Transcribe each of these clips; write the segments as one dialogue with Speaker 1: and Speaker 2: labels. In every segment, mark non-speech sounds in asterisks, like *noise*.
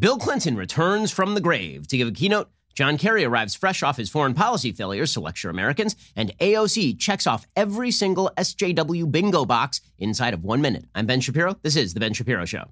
Speaker 1: Bill Clinton returns from the grave to give a keynote. John Kerry arrives fresh off his foreign policy failures to lecture Americans, and AOC checks off every single SJW bingo box inside of one minute. I'm Ben Shapiro. This is The Ben Shapiro Show.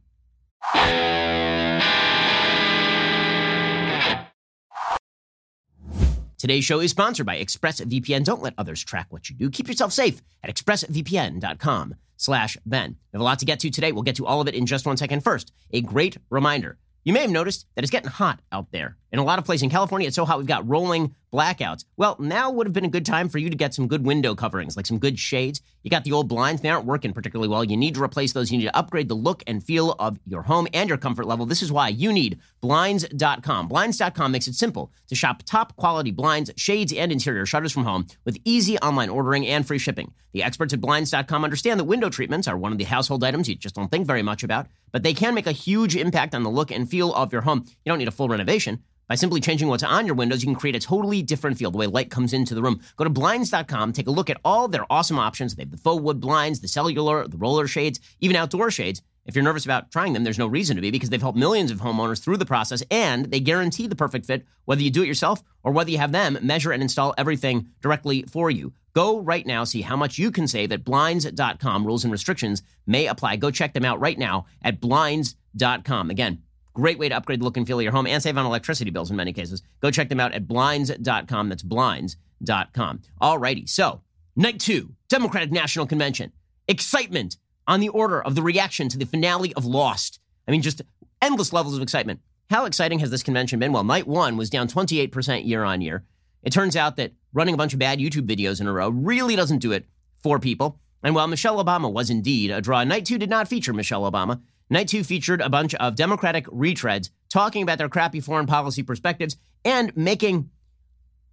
Speaker 1: Today's show is sponsored by ExpressVPN. Don't let others track what you do. Keep yourself safe at expressvpn.com slash Ben. We have a lot to get to today. We'll get to all of it in just one second. First, a great reminder. You may have noticed that it's getting hot out there. In a lot of places in California, it's so hot we've got rolling blackouts. Well, now would have been a good time for you to get some good window coverings, like some good shades. You got the old blinds, they aren't working particularly well. You need to replace those. You need to upgrade the look and feel of your home and your comfort level. This is why you need Blinds.com. Blinds.com makes it simple to shop top quality blinds, shades, and interior shutters from home with easy online ordering and free shipping. The experts at Blinds.com understand that window treatments are one of the household items you just don't think very much about, but they can make a huge impact on the look and feel of your home. You don't need a full renovation. By simply changing what's on your windows, you can create a totally different feel, the way light comes into the room. Go to Blinds.com, take a look at all their awesome options. They have the faux wood blinds, the cellular, the roller shades, even outdoor shades. If you're nervous about trying them, there's no reason to be because they've helped millions of homeowners through the process and they guarantee the perfect fit, whether you do it yourself or whether you have them measure and install everything directly for you. Go right now, see how much you can save at Blinds.com. Rules and restrictions may apply. Go check them out right now at Blinds.com. Again, Great way to upgrade the look and feel of your home and save on electricity bills in many cases. Go check them out at blinds.com. That's blinds.com. Alrighty. So, night two, Democratic National Convention. Excitement on the order of the reaction to the finale of Lost. I mean, just endless levels of excitement. How exciting has this convention been? Well, night one was down 28% year on year. It turns out that running a bunch of bad YouTube videos in a row really doesn't do it for people. And while Michelle Obama was indeed a draw, night two did not feature Michelle Obama. Night two featured a bunch of Democratic retreads talking about their crappy foreign policy perspectives and making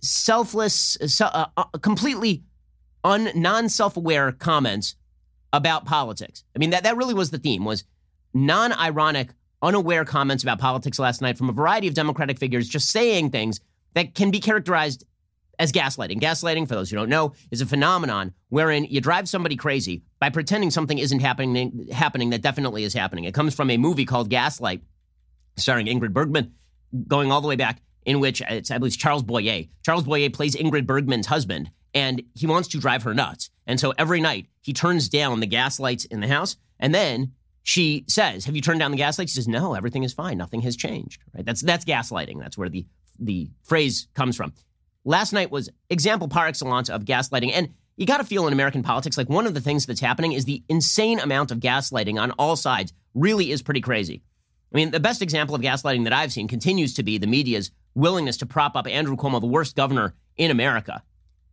Speaker 1: selfless, uh, uh, completely un, non-self-aware comments about politics. I mean, that, that really was the theme, was non-ironic, unaware comments about politics last night from a variety of Democratic figures just saying things that can be characterized as gaslighting. Gaslighting, for those who don't know, is a phenomenon wherein you drive somebody crazy by pretending something isn't happening, happening that definitely is happening. It comes from a movie called Gaslight, starring Ingrid Bergman, going all the way back, in which it's, I believe it's Charles Boyer. Charles Boyer plays Ingrid Bergman's husband, and he wants to drive her nuts. And so every night he turns down the gas lights in the house, and then she says, "Have you turned down the gas lights?" He says, "No, everything is fine. Nothing has changed." Right? That's that's gaslighting. That's where the the phrase comes from last night was example par excellence of gaslighting. And you got to feel in American politics like one of the things that's happening is the insane amount of gaslighting on all sides really is pretty crazy. I mean, the best example of gaslighting that I've seen continues to be the media's willingness to prop up Andrew Cuomo, the worst governor in America.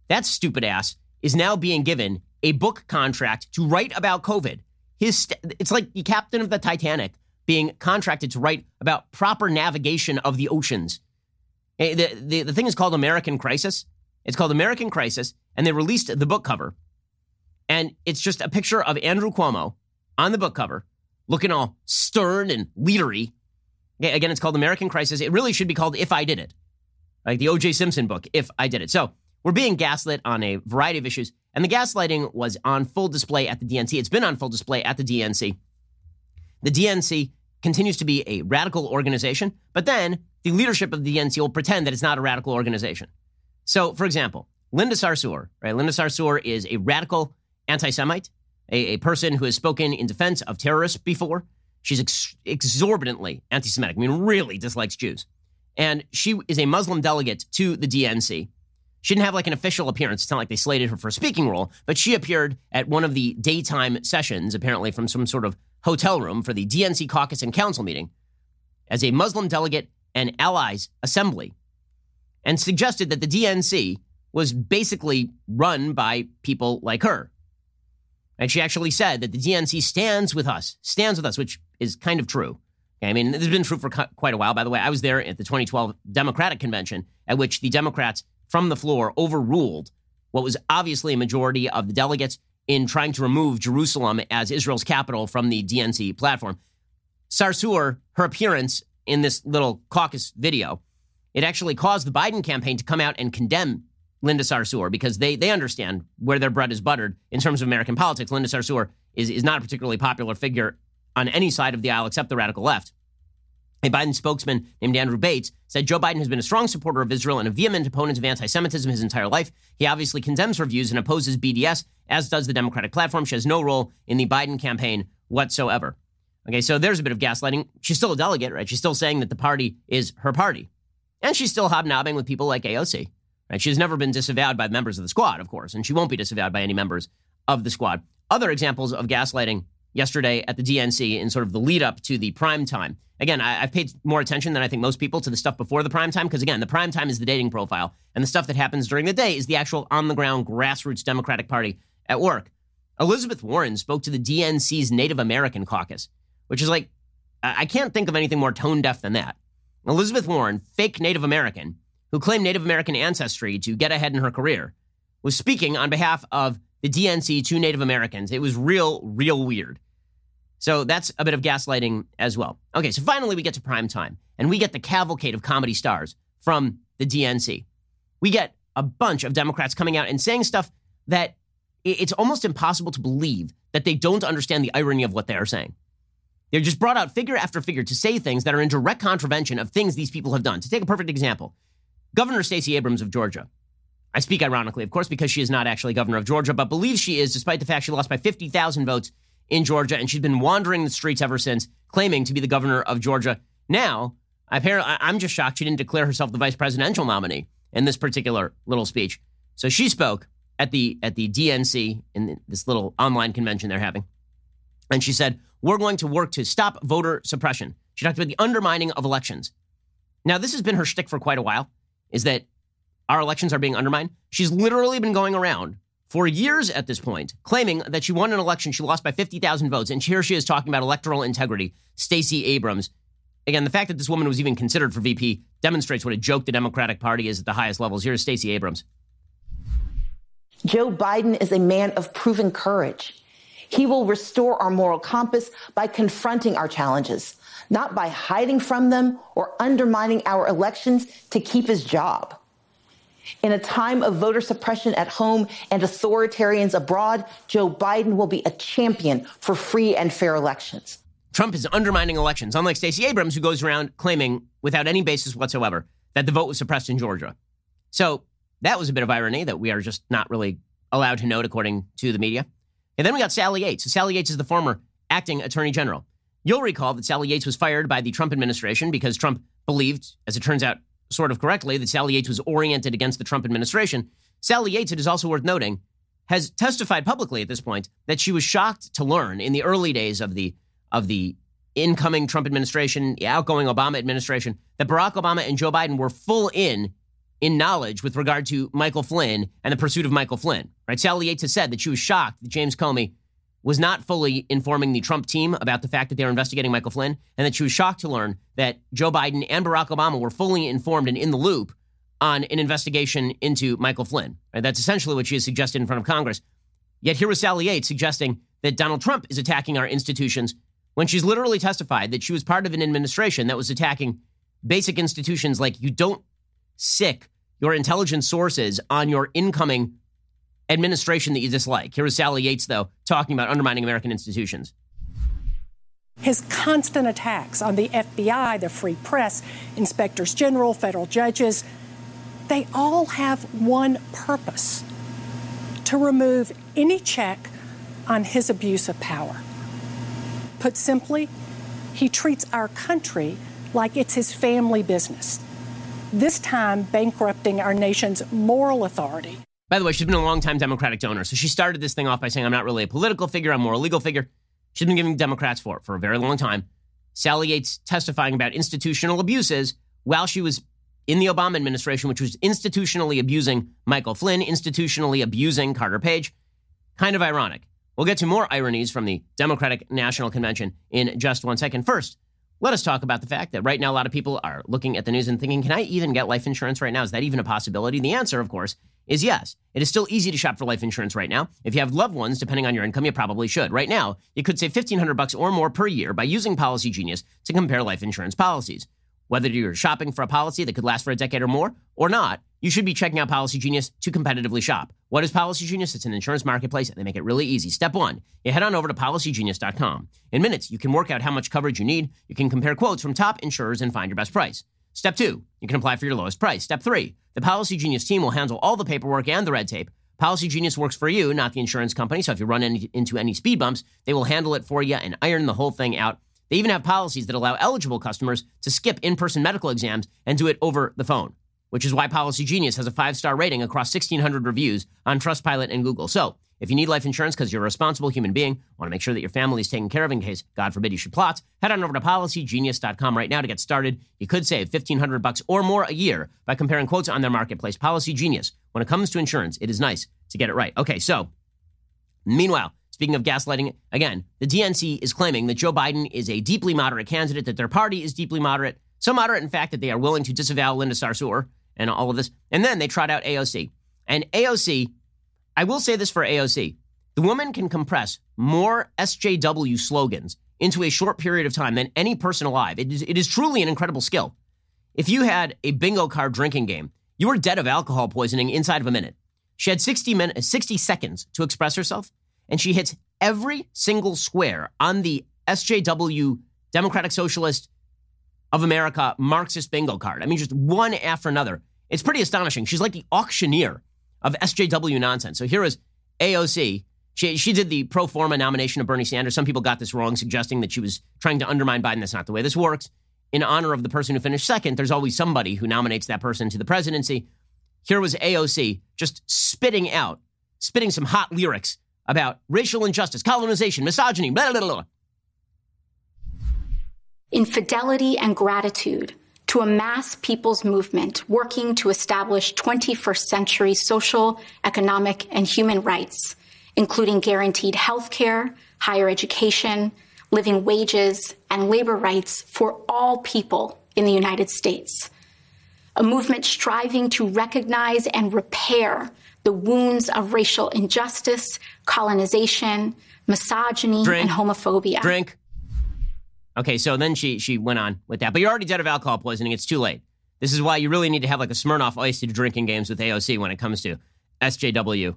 Speaker 1: That stupid ass is now being given a book contract to write about COVID. His st- it's like the captain of the Titanic being contracted to write about proper navigation of the oceans. Eh, the, the, the thing is called American Crisis. It's called American Crisis, and they released the book cover. And it's just a picture of Andrew Cuomo on the book cover, looking all stern and leadery. Again, it's called American Crisis. It really should be called If I Did It, like the O.J. Simpson book, If I Did It. So we're being gaslit on a variety of issues, and the gaslighting was on full display at the DNC. It's been on full display at the DNC. The DNC continues to be a radical organization, but then the leadership of the DNC will pretend that it's not a radical organization. So, for example, Linda Sarsour, right? Linda Sarsour is a radical anti Semite, a, a, person who has spoken in defense of terrorists before. She's ex- exorbitantly anti Semitic, I mean, really dislikes Jews. And she is a Muslim delegate to the DNC. She didn't have like an official appearance. It's not like they slated her for a speaking role, but she appeared at one of the daytime sessions, apparently from some sort of hotel room for the DNC caucus and council meeting, as a Muslim delegate and allies assembly and suggested that the DNC was basically run by people like her. And she actually said that the DNC stands with us, stands with us, which is kind of true. I mean, this has been true for quite a while, by the way. I was there at the 2012 Democratic Convention, at which the Democrats from the floor overruled what was obviously a majority of the delegates in trying to remove Jerusalem as Israel's capital from the DNC platform. Sarsour, her appearance in this little caucus video, it actually caused the Biden campaign to come out and condemn Linda Sarsour because they, they understand where their bread is buttered in terms of American politics. Linda Sarsour is, is not a particularly popular figure on any side of the aisle except the radical left. A Biden spokesman named Andrew Bates said Joe Biden has been a strong supporter of Israel and a vehement opponent of anti Semitism his entire life. He obviously condemns her views and opposes BDS, as does the Democratic platform. She has no role in the Biden campaign whatsoever. Okay, so there's a bit of gaslighting. She's still a delegate, right? She's still saying that the party is her party. And she's still hobnobbing with people like AOC, right? She's never been disavowed by members of the squad, of course, and she won't be disavowed by any members of the squad. Other examples of gaslighting yesterday at the DNC in sort of the lead up to the prime time. Again, I, have paid more attention than I think most people to the stuff before the prime time because, again, the prime time is the dating profile, and the stuff that happens during the day is the actual on the ground grassroots Democratic Party at work. Elizabeth Warren spoke to the DNC's Native American caucus, which is like, I can't think of anything more tone deaf than that. Elizabeth Warren, fake Native American, who claimed Native American ancestry to get ahead in her career, was speaking on behalf of the DNC to Native Americans. It was real, real weird. So that's a bit of gaslighting as well. Okay, so finally we get to prime time, and we get the cavalcade of comedy stars from the DNC. We get a bunch of Democrats coming out and saying stuff that it's almost impossible to believe that they don't understand the irony of what they are saying. They're just brought out figure after figure to say things that are in direct contravention of things these people have done. To take a perfect example, Governor Stacey Abrams of Georgia I speak ironically, of course, because she is not actually governor of Georgia, but believes she is, despite the fact she lost by 50,000 votes in Georgia, and she's been wandering the streets ever since, claiming to be the governor of Georgia. Now, apparently, I'm just shocked she didn't declare herself the vice presidential nominee in this particular little speech. So she spoke at the at the DNC in this little online convention they're having, and she said, "We're going to work to stop voter suppression." She talked about the undermining of elections. Now, this has been her shtick for quite a while. Is that our elections are being undermined. She's literally been going around for years at this point, claiming that she won an election she lost by 50,000 votes. And here she is talking about electoral integrity. Stacey Abrams. Again, the fact that this woman was even considered for VP demonstrates what a joke the Democratic Party is at the highest levels. Here's Stacey Abrams.
Speaker 2: Joe Biden is a man of proven courage. He will restore our moral compass by confronting our challenges, not by hiding from them or undermining our elections to keep his job. In a time of voter suppression at home and authoritarians abroad, Joe Biden will be a champion for free and fair elections.
Speaker 1: Trump is undermining elections, unlike Stacey Abrams, who goes around claiming, without any basis whatsoever, that the vote was suppressed in Georgia. So that was a bit of irony that we are just not really allowed to note according to the media. And then we got Sally Yates. Sally Yates is the former acting attorney general. You'll recall that Sally Yates was fired by the Trump administration because Trump believed, as it turns out, sort of correctly that Sally Yates was oriented against the Trump administration. Sally Yates, it is also worth noting, has testified publicly at this point that she was shocked to learn in the early days of the of the incoming Trump administration, the outgoing Obama administration, that Barack Obama and Joe Biden were full in in knowledge with regard to Michael Flynn and the pursuit of Michael Flynn. Right? Sally Yates has said that she was shocked that James Comey was not fully informing the Trump team about the fact that they were investigating Michael Flynn, and that she was shocked to learn that Joe Biden and Barack Obama were fully informed and in the loop on an investigation into Michael Flynn. Right? That's essentially what she has suggested in front of Congress. Yet here was Sally Yates suggesting that Donald Trump is attacking our institutions when she's literally testified that she was part of an administration that was attacking basic institutions like you don't sic your intelligence sources on your incoming administration that you dislike. Here is Sally Yates, though, talking about undermining American institutions.
Speaker 3: His constant attacks on the FBI, the free press, inspectors general, federal judges, they all have one purpose to remove any check on his abuse of power. Put simply, he treats our country like it's his family business, this time bankrupting our nation's moral authority.
Speaker 1: By the way, she's been a long-time Democratic donor. So she started this thing off by saying, I'm not really a political figure, I'm more a legal figure. She's been giving Democrats for it for a very long time. Sally Yates testifying about institutional abuses while she was in the Obama administration, which was institutionally abusing Michael Flynn, institutionally abusing Carter Page. Kind of ironic. We'll get to more ironies from the Democratic National Convention in just one second. First, let us talk about the fact that right now a lot of people are looking at the news and thinking, can I even get life insurance right now? Is that even a possibility? The answer, of course, is yes. It is still easy to shop for life insurance right now. If you have loved ones, depending on your income, you probably should. Right now, you could save 1500 bucks or more per year by using Policy Genius to compare life insurance policies. Whether you're shopping for a policy that could last for a decade or more or not, you should be checking out Policy Genius to competitively shop. What is Policy Genius? It's an insurance marketplace and they make it really easy. Step one, you head on over to policygenius.com. In minutes, you can work out how much coverage you need. You can compare quotes from top insurers and find your best price. Step two, you can apply for your lowest price. Step three, the Policy Genius team will handle all the paperwork and the red tape. Policy Genius works for you, not the insurance company. So if you run any, into any speed bumps, they will handle it for you and iron the whole thing out. They even have policies that allow eligible customers to skip in person medical exams and do it over the phone which is why Policy Genius has a five star rating across 1,600 reviews on Trustpilot and Google. So, if you need life insurance because you're a responsible human being, want to make sure that your family is taken care of in case, God forbid, you should plot, head on over to policygenius.com right now to get started. You could save 1500 bucks or more a year by comparing quotes on their marketplace. Policy Genius. When it comes to insurance, it is nice to get it right. Okay, so meanwhile, speaking of gaslighting, again, the DNC is claiming that Joe Biden is a deeply moderate candidate, that their party is deeply moderate, so moderate, in fact, that they are willing to disavow Linda Sarsour and all of this. And then they trot out AOC. And AOC, I will say this for AOC the woman can compress more SJW slogans into a short period of time than any person alive. It is, it is truly an incredible skill. If you had a bingo card drinking game, you were dead of alcohol poisoning inside of a minute. She had 60, minutes, 60 seconds to express herself, and she hits every single square on the SJW Democratic Socialist of America Marxist bingo card. I mean, just one after another. It's pretty astonishing. She's like the auctioneer of SJW nonsense. So here is AOC. She, she did the pro forma nomination of Bernie Sanders. Some people got this wrong, suggesting that she was trying to undermine Biden. That's not the way this works. In honor of the person who finished second, there's always somebody who nominates that person to the presidency. Here was AOC just spitting out, spitting some hot lyrics about racial injustice, colonization, misogyny, blah, blah, blah
Speaker 4: in fidelity and gratitude to a mass people's movement working to establish 21st century social, economic, and human rights, including guaranteed health care, higher education, living wages, and labor rights for all people in the United States. A movement striving to recognize and repair the wounds of racial injustice, colonization, misogyny,
Speaker 1: Drink.
Speaker 4: and homophobia.
Speaker 1: Drink. Okay, so then she she went on with that. But you're already dead of alcohol poisoning. It's too late. This is why you really need to have like a Smirnoff Ice to drinking games with AOC when it comes to SJW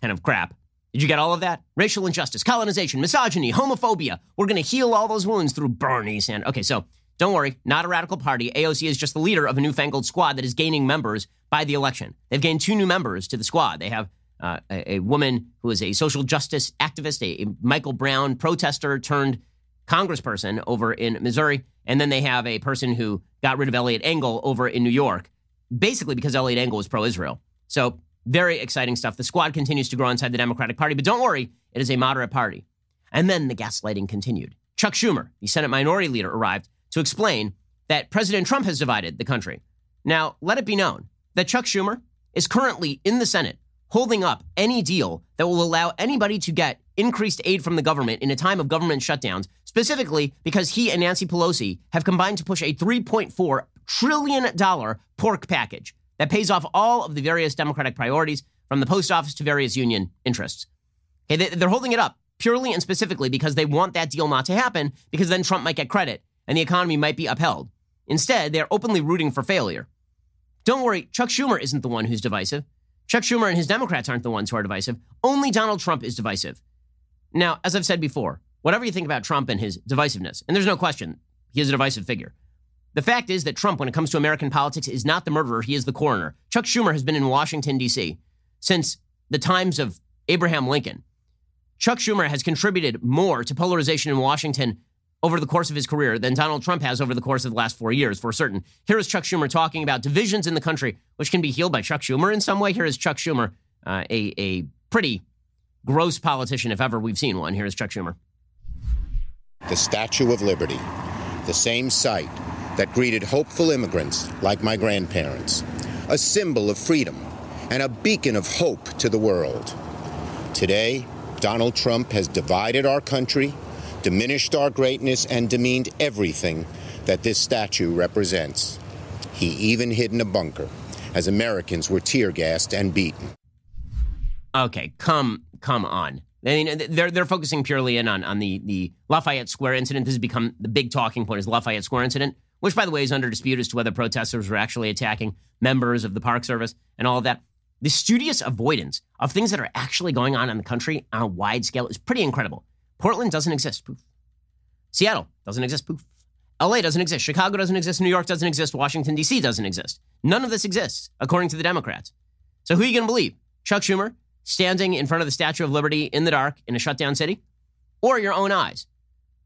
Speaker 1: kind of crap. Did you get all of that? Racial injustice, colonization, misogyny, homophobia. We're going to heal all those wounds through Bernie Sanders. Okay, so don't worry, not a radical party. AOC is just the leader of a newfangled squad that is gaining members by the election. They've gained two new members to the squad. They have uh, a, a, woman who is a social justice activist, a, a Michael Brown protester turned congressperson over in Missouri. And then they have a person who got rid of Eliot Engel over in New York, basically because Eliot Engel was pro Israel. So, very exciting stuff. The squad continues to grow inside the Democratic Party, but don't worry, it is a moderate party. And then the gaslighting continued. Chuck Schumer, the Senate minority leader, arrived to explain that President Trump has divided the country. Now, let it be known that Chuck Schumer is currently in the Senate holding up any deal that will allow anybody to get increased aid from the government in a time of government shutdowns, specifically because he and Nancy Pelosi have combined to push a $3.4 trillion pork package that pays off all of the various Democratic priorities from the post office to various union interests. Okay, they're holding it up purely and specifically because they want that deal not to happen because then Trump might get credit and the economy might be upheld. Instead, they're openly rooting for failure. Don't worry, Chuck Schumer isn't the one who's divisive. Chuck Schumer and his Democrats aren't the ones who are divisive. Only Donald Trump is divisive. Now, as I've said before, whatever you think about Trump and his divisiveness, and there's no question, he is a divisive figure. The fact is that Trump, when it comes to American politics, is not the murderer, he is the coroner. Chuck Schumer has been in Washington, D.C. since the times of Abraham Lincoln. Chuck Schumer has contributed more to polarization in Washington over the course of his career than Donald Trump has over the course of the last four years, for certain. Here is Chuck Schumer talking about divisions in the country, which can be healed by Chuck Schumer in some way. Here is Chuck Schumer, uh, a, a pretty gross politician, if ever we've seen one. Here is Chuck Schumer.
Speaker 5: The Statue of Liberty, the same site that greeted hopeful immigrants like my grandparents, a symbol of freedom and a beacon of hope to the world. Today, Donald Trump has divided our country diminished our greatness, and demeaned everything that this statue represents. He even hid in a bunker as Americans were tear gassed and beaten.
Speaker 1: Okay, come come on. I mean, they're they're focusing purely in on on the the Lafayette Square incident. This has become the big talking point: is Lafayette Square incident. which, by the way, is under dispute as to whether protesters were actually attacking members of the Park Service and all of that. The studious avoidance of things that are actually going on in the country on a wide scale is pretty incredible. Portland doesn't exist. Poof. Seattle doesn't exist. Poof. LA doesn't exist. Chicago doesn't exist. New York doesn't exist. Washington, D.C. doesn't exist. None of this exists, according to the Democrats. So who are you going to believe? Chuck Schumer standing in front of the Statue of Liberty in the dark in a shutdown city? Or your own eyes?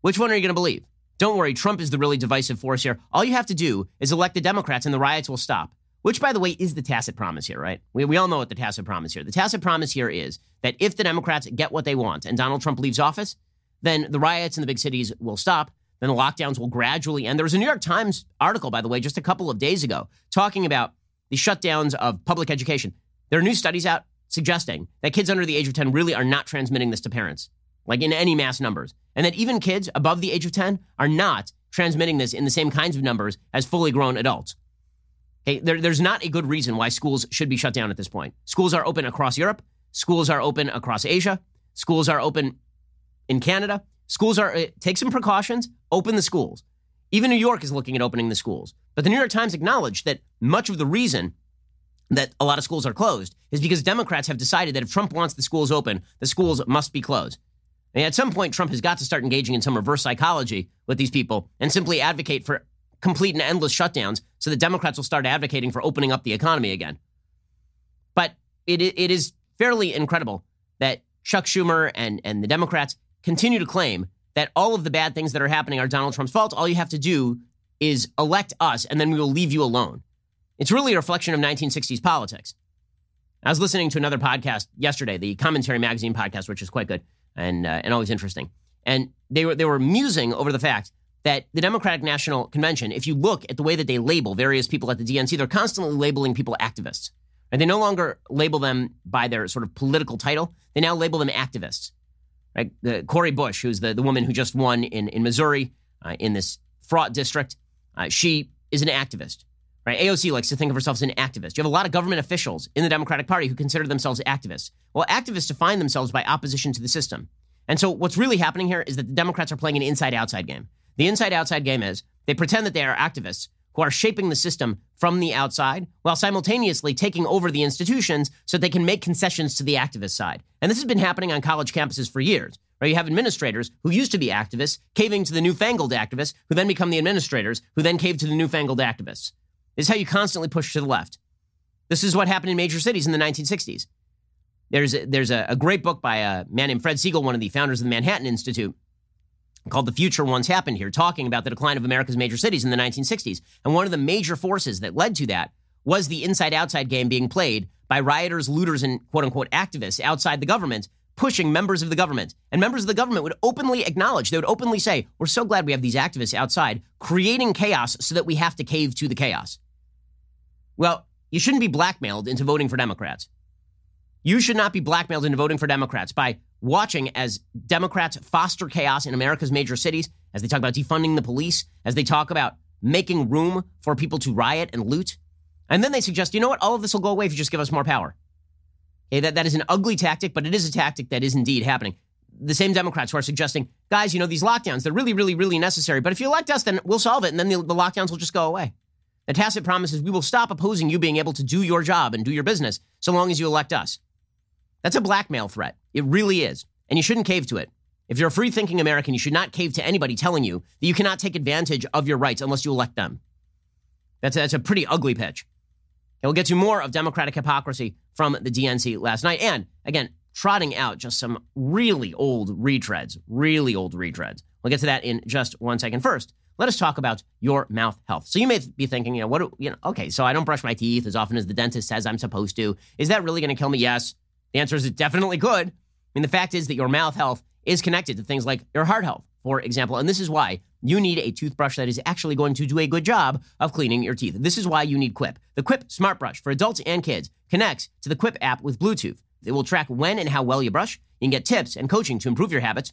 Speaker 1: Which one are you going to believe? Don't worry, Trump is the really divisive force here. All you have to do is elect the Democrats and the riots will stop. Which, by the way, is the tacit promise here, right? We, we all know what the tacit promise here. The tacit promise here is that if the Democrats get what they want and Donald Trump leaves office, then the riots in the big cities will stop. Then the lockdowns will gradually end. There was a New York Times article, by the way, just a couple of days ago, talking about the shutdowns of public education. There are new studies out suggesting that kids under the age of 10 really are not transmitting this to parents, like in any mass numbers. And that even kids above the age of 10 are not transmitting this in the same kinds of numbers as fully grown adults. Okay, there, there's not a good reason why schools should be shut down at this point. Schools are open across Europe. Schools are open across Asia. Schools are open in Canada. Schools are, uh, take some precautions, open the schools. Even New York is looking at opening the schools. But the New York Times acknowledged that much of the reason that a lot of schools are closed is because Democrats have decided that if Trump wants the schools open, the schools must be closed. And at some point, Trump has got to start engaging in some reverse psychology with these people and simply advocate for complete and endless shutdowns so that Democrats will start advocating for opening up the economy again. But it, it is fairly incredible that Chuck Schumer and, and the Democrats continue to claim that all of the bad things that are happening are Donald Trump's fault. All you have to do is elect us, and then we will leave you alone. It's really a reflection of 1960s politics. I was listening to another podcast yesterday, the Commentary Magazine podcast, which is quite good and uh, and always interesting. And they were they were musing over the fact that the Democratic National Convention, if you look at the way that they label various people at the DNC, they're constantly labeling people activists. And they no longer label them by their sort of political title. They now label them activists. Right? The, Cori Bush, who's the, the woman who just won in, in Missouri uh, in this fraught district, uh, she is an activist. Right? AOC likes to think of herself as an activist. You have a lot of government officials in the Democratic Party who consider themselves activists. Well, activists define themselves by opposition to the system. And so what's really happening here is that the Democrats are playing an inside outside game. The inside outside game is they pretend that they are activists who are shaping the system from the outside while simultaneously taking over the institutions so they can make concessions to the activist side. And this has been happening on college campuses for years. Right? You have administrators who used to be activists caving to the newfangled activists who then become the administrators who then cave to the newfangled activists. This is how you constantly push to the left. This is what happened in major cities in the 1960s. There's a, there's a, a great book by a man named Fred Siegel, one of the founders of the Manhattan Institute, called The Future Once Happened here, talking about the decline of America's major cities in the 1960s. And one of the major forces that led to that was the inside outside game being played by rioters, looters, and quote unquote activists outside the government, pushing members of the government. And members of the government would openly acknowledge, they would openly say, We're so glad we have these activists outside creating chaos so that we have to cave to the chaos. Well, you shouldn't be blackmailed into voting for Democrats. You should not be blackmailed into voting for Democrats by watching as Democrats foster chaos in America's major cities, as they talk about defunding the police, as they talk about making room for people to riot and loot. And then they suggest, you know what, all of this will go away if you just give us more power. Okay, that, that is an ugly tactic, but it is a tactic that is indeed happening. The same Democrats who are suggesting, guys, you know, these lockdowns, they're really, really, really necessary. But if you elect us, then we'll solve it, and then the, the lockdowns will just go away. The tacit promise is we will stop opposing you being able to do your job and do your business so long as you elect us. That's a blackmail threat. It really is. And you shouldn't cave to it. If you're a free thinking American, you should not cave to anybody telling you that you cannot take advantage of your rights unless you elect them. That's a, that's a pretty ugly pitch. And we'll get to more of Democratic hypocrisy from the DNC last night. And again, trotting out just some really old retreads, really old retreads. We'll get to that in just one second. First, let us talk about your mouth health. So you may be thinking, you know, what, you know, okay, so I don't brush my teeth as often as the dentist says I'm supposed to. Is that really going to kill me? Yes. The answer is it definitely could. I mean, the fact is that your mouth health is connected to things like your heart health, for example. And this is why you need a toothbrush that is actually going to do a good job of cleaning your teeth. This is why you need Quip. The Quip Smart Brush for adults and kids connects to the Quip app with Bluetooth. It will track when and how well you brush. You can get tips and coaching to improve your habits.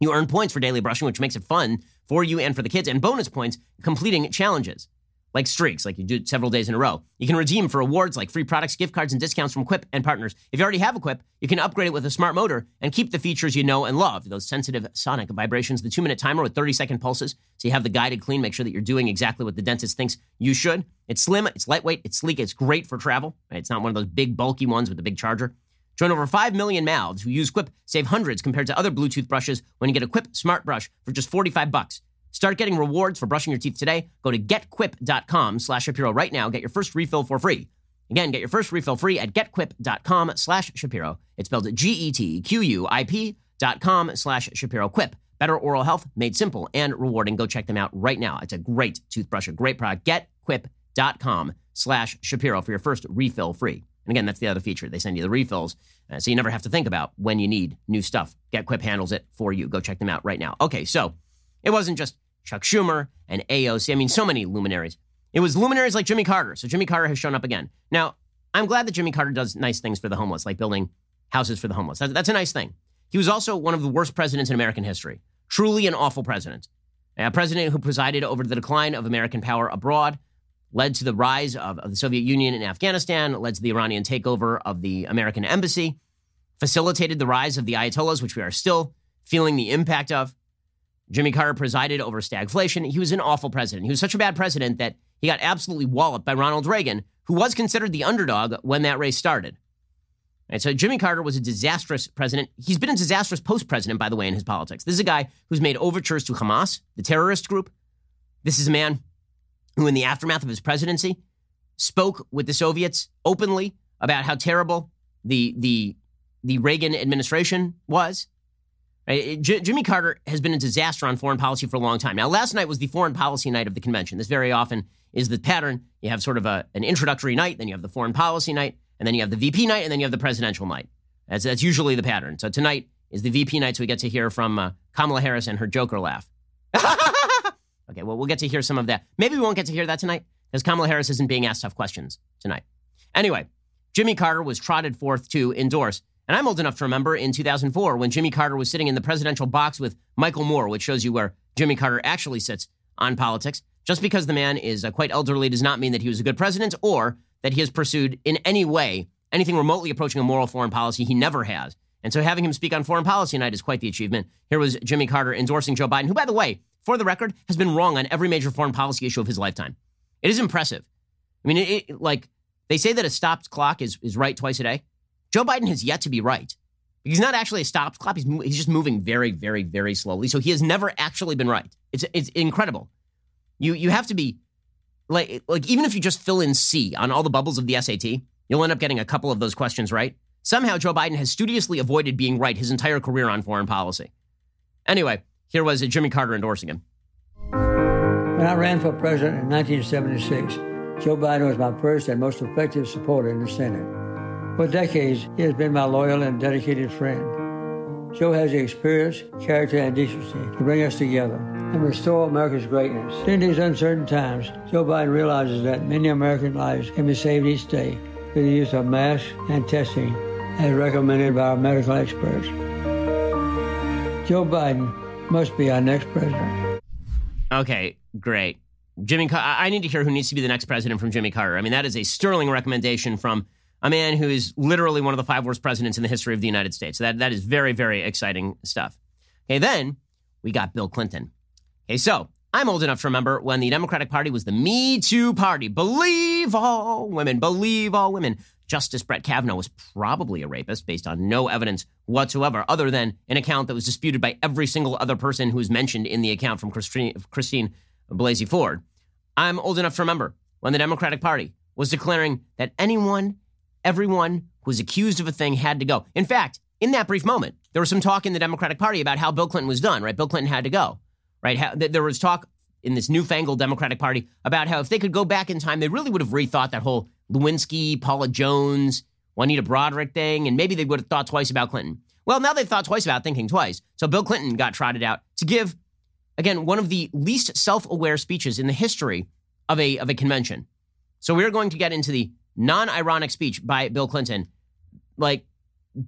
Speaker 1: You earn points for daily brushing, which makes it fun for you and for the kids, and bonus points completing challenges like streaks, like you do several days in a row. You can redeem for awards like free products, gift cards, and discounts from Quip and partners. If you already have a Quip, you can upgrade it with a smart motor and keep the features you know and love. Those sensitive sonic vibrations, the two minute timer with 30 second pulses. So you have the guided clean, make sure that you're doing exactly what the dentist thinks you should. It's slim, it's lightweight, it's sleek, it's great for travel. It's not one of those big, bulky ones with the big charger. Join over 5 million mouths who use Quip save hundreds compared to other Bluetooth brushes when you get a Quip smart brush for just 45 bucks. Start getting rewards for brushing your teeth today. Go to getquip.com slash Shapiro right now. Get your first refill for free. Again, get your first refill free at getquip.com slash Shapiro. It's spelled G-E-T-Q-U-I-P dot com slash Shapiro. Quip. Better oral health made simple and rewarding. Go check them out right now. It's a great toothbrush, a great product. Getquip.com slash Shapiro for your first refill free. And again, that's the other feature. They send you the refills, uh, so you never have to think about when you need new stuff. GetQuip handles it for you. Go check them out right now. Okay, so it wasn't just Chuck Schumer and AOC. I mean, so many luminaries. It was luminaries like Jimmy Carter. So Jimmy Carter has shown up again. Now, I'm glad that Jimmy Carter does nice things for the homeless, like building houses for the homeless. That's, that's a nice thing. He was also one of the worst presidents in American history. Truly an awful president. A president who presided over the decline of American power abroad, led to the rise of, of the Soviet Union in Afghanistan, led to the Iranian takeover of the American embassy, facilitated the rise of the Ayatollahs, which we are still feeling the impact of. Jimmy Carter presided over stagflation. He was an awful president. He was such a bad president that he got absolutely walloped by Ronald Reagan, who was considered the underdog when that race started. Right, so Jimmy Carter was a disastrous president. He's been a disastrous post-president, by the way, in his politics. This is a guy who's made overtures to Hamas, the terrorist group. This is a man who, in the aftermath of his presidency, spoke with the Soviets openly about how terrible the the the Reagan administration was. Right? J- Jimmy Carter has been a disaster on foreign policy for a long time. Now, last night was the foreign policy night of the convention. This very often is the pattern. You have sort of a, an introductory night, then you have the foreign policy night, and then you have the VP night, and then you have the presidential night. That's, that's usually the pattern. So tonight is the VP night, so we get to hear from uh, Kamala Harris and her Joker laugh. *laughs* okay, well, we'll get to hear some of that. Maybe we won't get to hear that tonight because Kamala Harris isn't being asked tough questions tonight. Anyway, Jimmy Carter was trotted forth to endorse and I'm old enough to remember in 2004 when Jimmy Carter was sitting in the presidential box with Michael Moore, which shows you where Jimmy Carter actually sits on politics. Just because the man is uh, quite elderly does not mean that he was a good president or that he has pursued in any way anything remotely approaching a moral foreign policy. He never has. And so having him speak on foreign policy night is quite the achievement. Here was Jimmy Carter endorsing Joe Biden, who, by the way, for the record, has been wrong on every major foreign policy issue of his lifetime. It is impressive. I mean, it, it, like they say that a stopped clock is, is right twice a day. Joe Biden has yet to be right. He's not actually a stopped clock. He's, he's just moving very, very, very slowly. So he has never actually been right. It's, it's incredible. You, you have to be like, like, even if you just fill in C on all the bubbles of the SAT, you'll end up getting a couple of those questions right. Somehow Joe Biden has studiously avoided being right his entire career on foreign policy. Anyway, here was Jimmy Carter endorsing him.
Speaker 6: When I ran for president in 1976, Joe Biden was my first and most effective supporter in the Senate. For decades, he has been my loyal and dedicated friend. Joe has the experience, character, and decency to bring us together and restore America's greatness. In these uncertain times, Joe Biden realizes that many American lives can be saved each day through the use of masks and testing as recommended by our medical experts. Joe Biden must be our next president.
Speaker 1: Okay, great. Jimmy, I need to hear who needs to be the next president from Jimmy Carter. I mean, that is a sterling recommendation from a man who is literally one of the five worst presidents in the history of the United States. That, that is very, very exciting stuff. Okay, then we got Bill Clinton. Okay, so I'm old enough to remember when the Democratic Party was the Me Too Party. Believe all women, believe all women. Justice Brett Kavanaugh was probably a rapist based on no evidence whatsoever, other than an account that was disputed by every single other person who was mentioned in the account from Christine, Christine Blasey Ford. I'm old enough to remember when the Democratic Party was declaring that anyone everyone who was accused of a thing had to go. In fact, in that brief moment, there was some talk in the Democratic Party about how Bill Clinton was done, right? Bill Clinton had to go, right? How, there was talk in this newfangled Democratic Party about how if they could go back in time, they really would have rethought that whole Lewinsky, Paula Jones, Juanita Broaddrick thing, and maybe they would have thought twice about Clinton. Well, now they've thought twice about thinking twice. So Bill Clinton got trotted out to give, again, one of the least self aware speeches in the history of a, of a convention. So we're going to get into the non ironic speech by Bill Clinton. Like,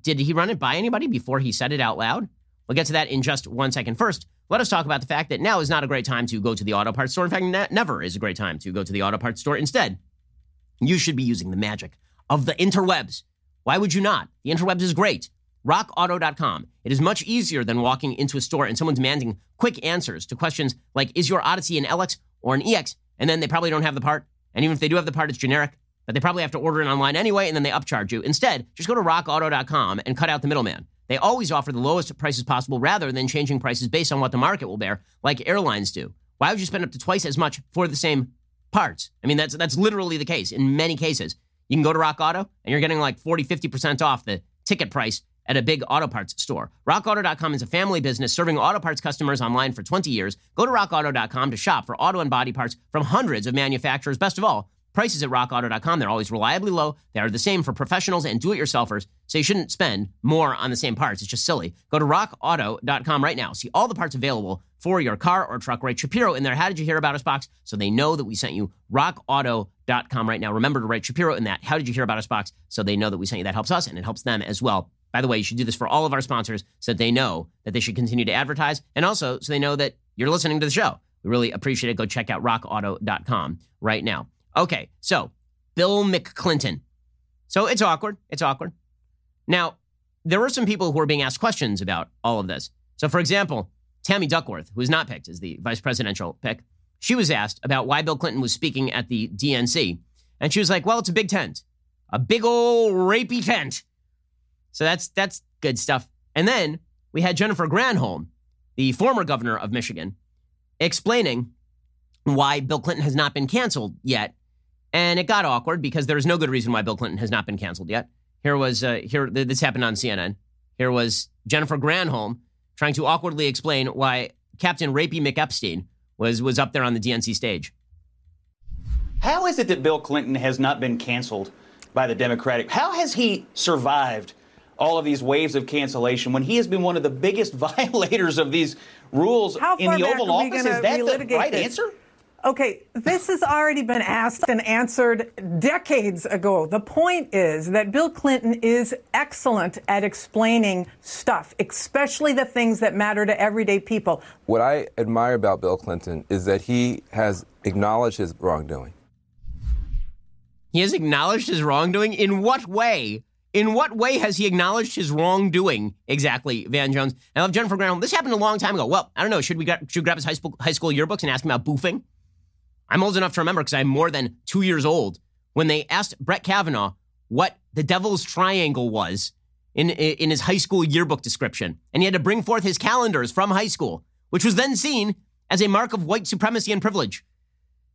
Speaker 1: did he run it by anybody before he said it out loud? We'll get to that in just one second. First, let us talk about the fact that now is not a great time to go to the auto parts store. In fact, ne- never is a great time to go to the auto parts store. Instead, you should be using the magic of the interwebs. Why would you not? The interwebs is great. RockAuto.com. It is much easier than walking into a store and someone demanding quick answers to questions like Is your Odyssey an LX or an EX? And then they probably don't have the part. And even if they do have the part, it's generic, but they probably have to order it online anyway, and then they upcharge you. Instead, just go to rockauto.com and cut out the middleman. They always offer the lowest prices possible rather than changing prices based on what the market will bear, like airlines do. Why would you spend up to twice as much for the same parts? I mean, that's, that's literally the case in many cases. You can go to Rock Auto and you're getting like 40, 50% off the ticket price at a big auto parts store. RockAuto.com is a family business serving auto parts customers online for 20 years. Go to RockAuto.com to shop for auto and body parts from hundreds of manufacturers. Best of all, prices at RockAuto.com, they're always reliably low. They are the same for professionals and do-it-yourselfers, so you shouldn't spend more on the same parts. It's just silly. Go to RockAuto.com right now. See all the parts available for your car or truck. Write Shapiro in there. How did you hear about us box? So they know that we sent you. RockAuto.com right now. Remember to write Shapiro in that. How did you hear about us box? So they know that we sent you. That helps us and it helps them as well. By the way, you should do this for all of our sponsors so that they know that they should continue to advertise and also so they know that you're listening to the show. We really appreciate it. Go check out rockauto.com right now. Okay, so Bill McClinton. So it's awkward. It's awkward. Now, there were some people who were being asked questions about all of this. So, for example, Tammy Duckworth, who was not picked as the vice presidential pick, she was asked about why Bill Clinton was speaking at the DNC. And she was like, well, it's a big tent, a big old rapey tent. So that's that's good stuff. And then we had Jennifer Granholm, the former governor of Michigan, explaining why Bill Clinton has not been canceled yet. And it got awkward because there is no good reason why Bill Clinton has not been canceled yet. Here was uh, here this happened on CNN. Here was Jennifer Granholm trying to awkwardly explain why Captain Rapey McEpstein was was up there on the DNC stage.
Speaker 7: How is it that Bill Clinton has not been canceled by the Democratic? How has he survived all of these waves of cancellation when he has been one of the biggest *laughs* violators of these rules in the Oval Office? Is that the right
Speaker 8: this?
Speaker 7: answer?
Speaker 8: Okay, this has already been asked and answered decades ago. The point is that Bill Clinton is excellent at explaining stuff, especially the things that matter to everyday people.
Speaker 9: What I admire about Bill Clinton is that he has acknowledged his wrongdoing.
Speaker 1: He has acknowledged his wrongdoing? In what way? In what way has he acknowledged his wrongdoing exactly, Van Jones? I love Jennifer Granholm. This happened a long time ago. Well, I don't know. Should we, gra- should we grab his high school, high school yearbooks and ask him about boofing? I'm old enough to remember because I'm more than two years old when they asked Brett Kavanaugh what the devil's triangle was in, in his high school yearbook description. And he had to bring forth his calendars from high school, which was then seen as a mark of white supremacy and privilege.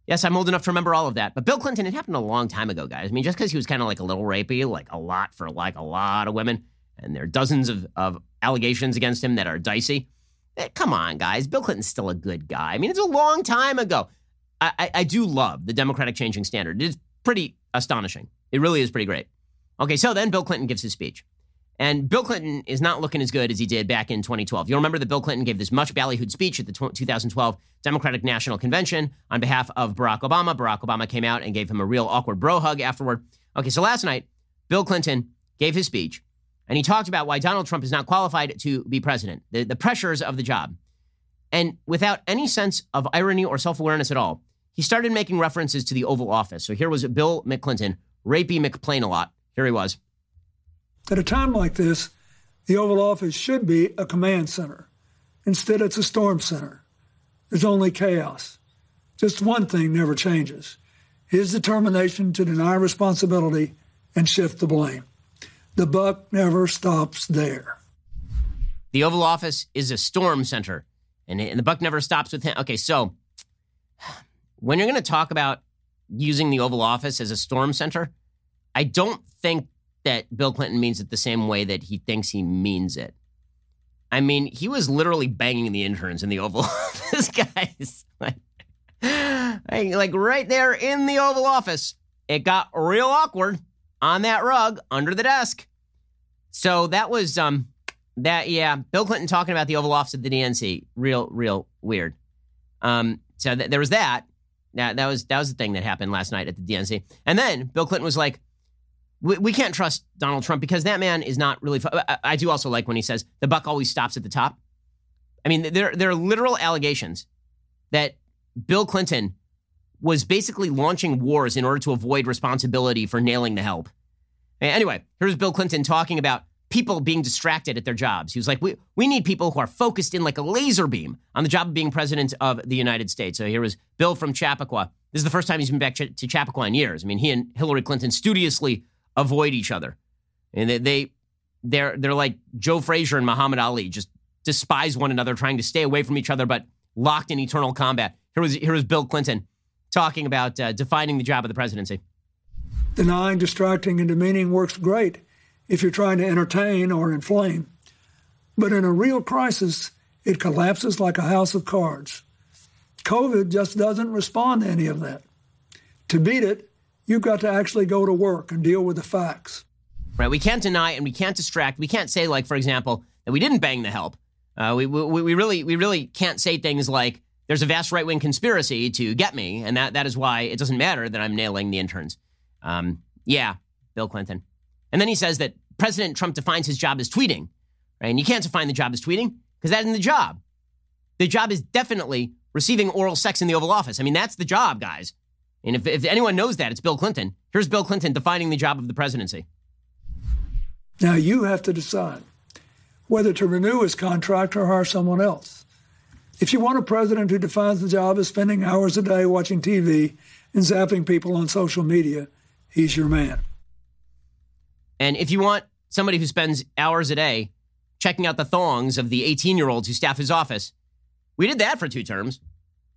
Speaker 1: Yes, I'm old enough to remember all of that. But Bill Clinton, it happened a long time ago, guys. I mean, just because he was kind of like a little rapey, like a lot for like a lot of women, and there are dozens of, of allegations against him that are dicey. Eh, come on, guys. Bill Clinton's still a good guy. I mean, it's a long time ago. I, I, do love the Democratic changing standard. It's pretty astonishing. It really is pretty great. Okay, so then Bill Clinton gives his speech. And Bill Clinton is not looking as good as he did back in 2012. You'll remember that Bill Clinton gave this much ballyhooed speech at the 2012 Democratic National Convention on behalf of Barack Obama. Barack Obama came out and gave him a real awkward bro hug afterward. Okay, so last night, Bill Clinton gave his speech and he talked about why Donald Trump is not qualified to be president, the, the pressures of the job. And without any sense of irony or self awareness at all, he started making references to the Oval Office. So here was Bill McClinton, rapey McPlain a lot. Here he was.
Speaker 10: At a time like this, the Oval Office should be a command center. Instead, it's a storm center. There's only chaos. Just one thing never changes his determination to deny responsibility and shift the blame. The buck never stops there.
Speaker 1: The Oval Office is a storm center, and, the buck never stops with him. Okay, so when you're going to talk about using the Oval Office as a storm center, I don't think that Bill Clinton means it the same way that he thinks he means it. I mean, he was literally banging the interns in the Oval *laughs* Office, guys. like, like right there in the Oval Office. It got real awkward on that rug under the desk. So that was um that yeah, Bill Clinton talking about the Oval Office at the DNC, real real weird. Um, so th- there was that. That that was that was the thing that happened last night at the DNC. And then Bill Clinton was like, "We, we can't trust Donald Trump because that man is not really." I, I do also like when he says the buck always stops at the top. I mean, there, there are literal allegations that Bill Clinton was basically launching wars in order to avoid responsibility for nailing the help. Anyway, here's Bill Clinton talking about people being distracted at their jobs. He was like, we, we need people who are focused in like a laser beam on the job of being president of the United States. So here was Bill from Chappaqua. This is the first time he's been back to Chappaqua in years. I mean, he and Hillary Clinton studiously avoid each other. And they, they they're they're like Joe Frazier and Muhammad Ali, just despise one another, trying to stay away from each other, but locked in eternal combat. Here was here was Bill Clinton talking about uh, defining the job of the presidency.
Speaker 10: Denying, distracting, and demeaning works great if you're trying to entertain or inflame. But in a real crisis, it collapses like a house of cards. COVID just doesn't respond to any of that. To beat it, you've got to actually go to work and deal with the facts.
Speaker 1: Right? We can't deny and we can't distract. We can't say, like, for example, that we didn't bang the help. Uh, we, we, we really we really can't say things like there's a vast right wing conspiracy to get me, and that that is why it doesn't matter that I'm nailing the interns. Um, yeah, Bill Clinton. And then he says that President Trump defines his job as tweeting, right? And you can't define the job as tweeting because that isn't the job. The job is definitely receiving oral sex in the Oval Office. I mean, that's the job, guys. And if, if anyone knows that, it's Bill Clinton. Here's Bill Clinton defining the job of the presidency.
Speaker 10: Now you have to decide whether to renew his contract or hire someone else. If you want a president who defines the job as spending hours a day watching TV and zapping people on social media, he's your man.
Speaker 1: And if you want somebody who spends hours a day checking out the thongs of the 18 year olds who staff his office, we did that for two terms.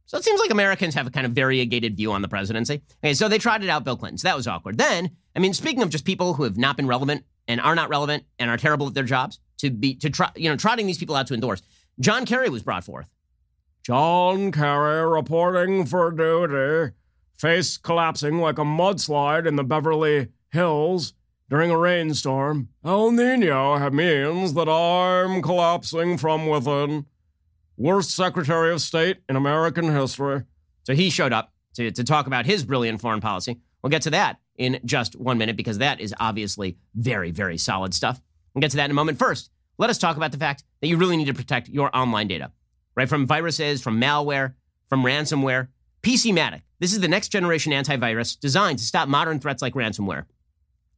Speaker 1: So it seems like Americans have a kind of variegated view on the presidency. Okay, so they trotted out Bill Clinton. So that was awkward. Then, I mean, speaking of just people who have not been relevant and are not relevant and are terrible at their jobs, to be to try, you know, trotting these people out to endorse. John Kerry was brought forth.
Speaker 11: John Kerry reporting for duty. Face collapsing like a mudslide in the Beverly Hills during a rainstorm. El Nino means that I'm collapsing from within. Worst Secretary of State in American history.
Speaker 1: So he showed up to, to talk about his brilliant foreign policy. We'll get to that in just one minute because that is obviously very, very solid stuff. We'll get to that in a moment. First, let us talk about the fact that you really need to protect your online data, right? From viruses, from malware, from ransomware. PCmatic. This is the next generation antivirus designed to stop modern threats like ransomware.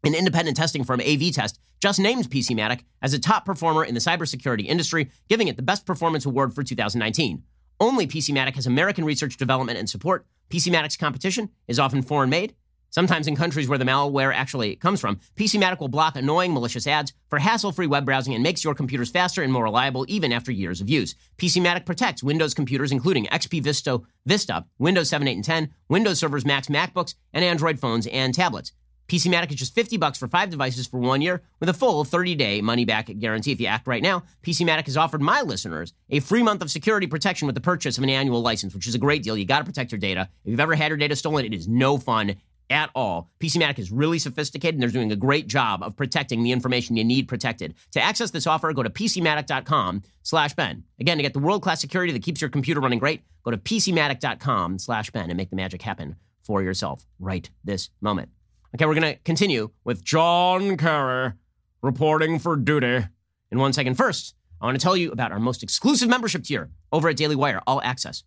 Speaker 1: An independent testing firm, AV-Test, just named PCmatic as a top performer in the cybersecurity industry, giving it the Best Performance Award for 2019. Only PCmatic has American research, development, and support. PCmatic's competition is often foreign made Sometimes in countries where the malware actually comes from, PCmatic will block annoying malicious ads for hassle-free web browsing and makes your computers faster and more reliable even after years of use. PCmatic protects Windows computers including XP Vista, Vista, Windows 7, 8, and 10, Windows servers, Macs, MacBooks, and Android phones and tablets. PCmatic is just 50 bucks for five devices for one year with a full 30-day money-back guarantee. If you act right now, PCmatic has offered my listeners a free month of security protection with the purchase of an annual license, which is a great deal. You got to protect your data. If you've ever had your data stolen, it is no fun at all. PCmatic is really sophisticated and they're doing a great job of protecting the information you need protected. To access this offer, go to PCmatic.com slash Ben. Again, to get the world-class security that keeps your computer running great, go to PCmatic.com slash Ben and make the magic happen for yourself right this moment. Okay, we're going to continue with
Speaker 11: John Kerry reporting for duty
Speaker 1: in one second. First, I want to tell you about our most exclusive membership tier over at Daily Wire, All Access.